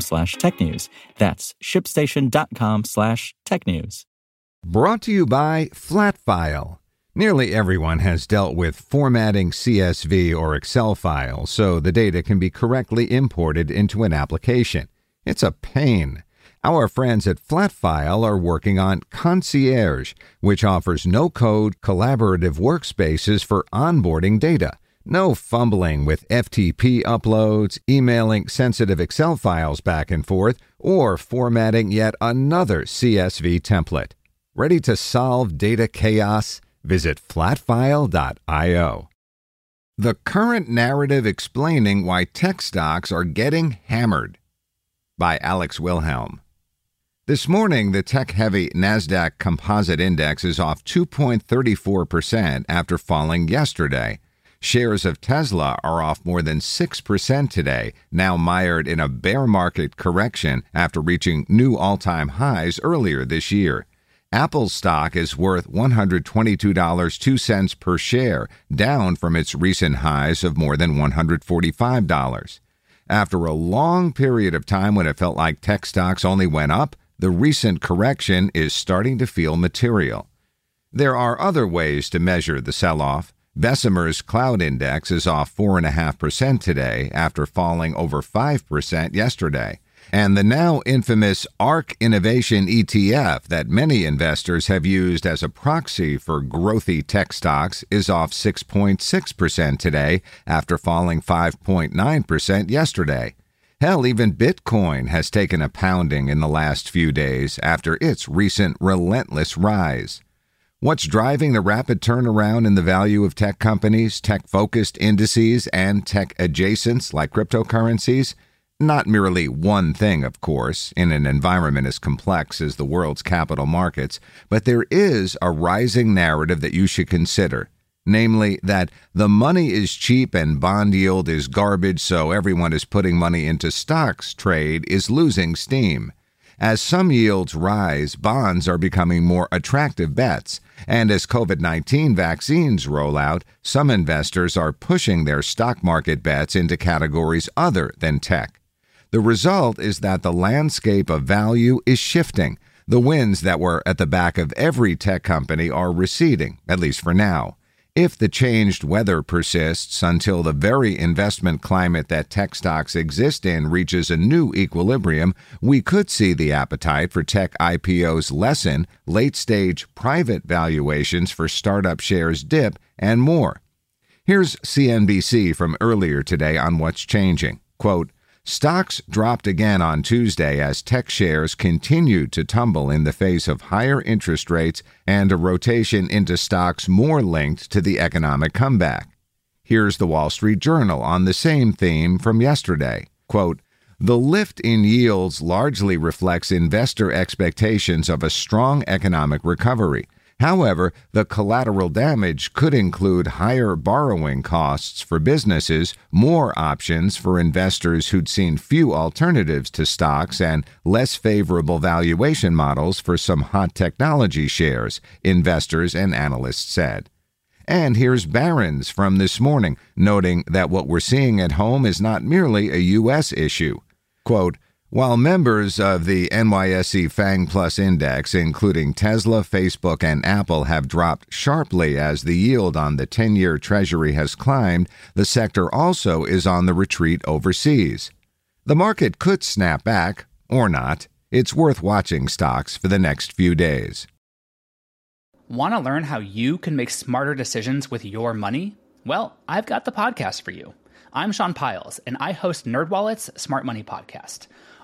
slash technews. That's shipstation.com slash tech news. Brought to you by Flatfile. Nearly everyone has dealt with formatting CSV or Excel files so the data can be correctly imported into an application. It's a pain. Our friends at Flatfile are working on Concierge, which offers no code collaborative workspaces for onboarding data. No fumbling with FTP uploads, emailing sensitive Excel files back and forth, or formatting yet another CSV template. Ready to solve data chaos? Visit flatfile.io. The current narrative explaining why tech stocks are getting hammered by Alex Wilhelm. This morning, the tech heavy NASDAQ Composite Index is off 2.34% after falling yesterday. Shares of Tesla are off more than 6% today, now mired in a bear market correction after reaching new all time highs earlier this year. Apple stock is worth $122.02 per share, down from its recent highs of more than $145. After a long period of time when it felt like tech stocks only went up, the recent correction is starting to feel material. There are other ways to measure the sell off. Bessemer's cloud index is off 4.5% today after falling over 5% yesterday. And the now infamous ARK Innovation ETF that many investors have used as a proxy for growthy tech stocks is off 6.6% today after falling 5.9% yesterday. Hell, even Bitcoin has taken a pounding in the last few days after its recent relentless rise. What's driving the rapid turnaround in the value of tech companies, tech focused indices, and tech adjacents like cryptocurrencies? Not merely one thing, of course, in an environment as complex as the world's capital markets, but there is a rising narrative that you should consider. Namely, that the money is cheap and bond yield is garbage, so everyone is putting money into stocks trade is losing steam. As some yields rise, bonds are becoming more attractive bets. And as COVID 19 vaccines roll out, some investors are pushing their stock market bets into categories other than tech. The result is that the landscape of value is shifting. The winds that were at the back of every tech company are receding, at least for now. If the changed weather persists until the very investment climate that tech stocks exist in reaches a new equilibrium, we could see the appetite for tech IPOs lessen, late stage private valuations for startup shares dip, and more. Here's CNBC from earlier today on what's changing. Quote, Stocks dropped again on Tuesday as tech shares continued to tumble in the face of higher interest rates and a rotation into stocks more linked to the economic comeback. Here's the Wall Street Journal on the same theme from yesterday. Quote, the lift in yields largely reflects investor expectations of a strong economic recovery, However, the collateral damage could include higher borrowing costs for businesses, more options for investors who'd seen few alternatives to stocks, and less favorable valuation models for some hot technology shares, investors and analysts said. And here's Barron's from this morning, noting that what we're seeing at home is not merely a U.S. issue. Quote, while members of the NYSE FANG Plus index, including Tesla, Facebook, and Apple, have dropped sharply as the yield on the 10 year Treasury has climbed, the sector also is on the retreat overseas. The market could snap back, or not. It's worth watching stocks for the next few days. Want to learn how you can make smarter decisions with your money? Well, I've got the podcast for you. I'm Sean Pyles, and I host NerdWallet's Smart Money Podcast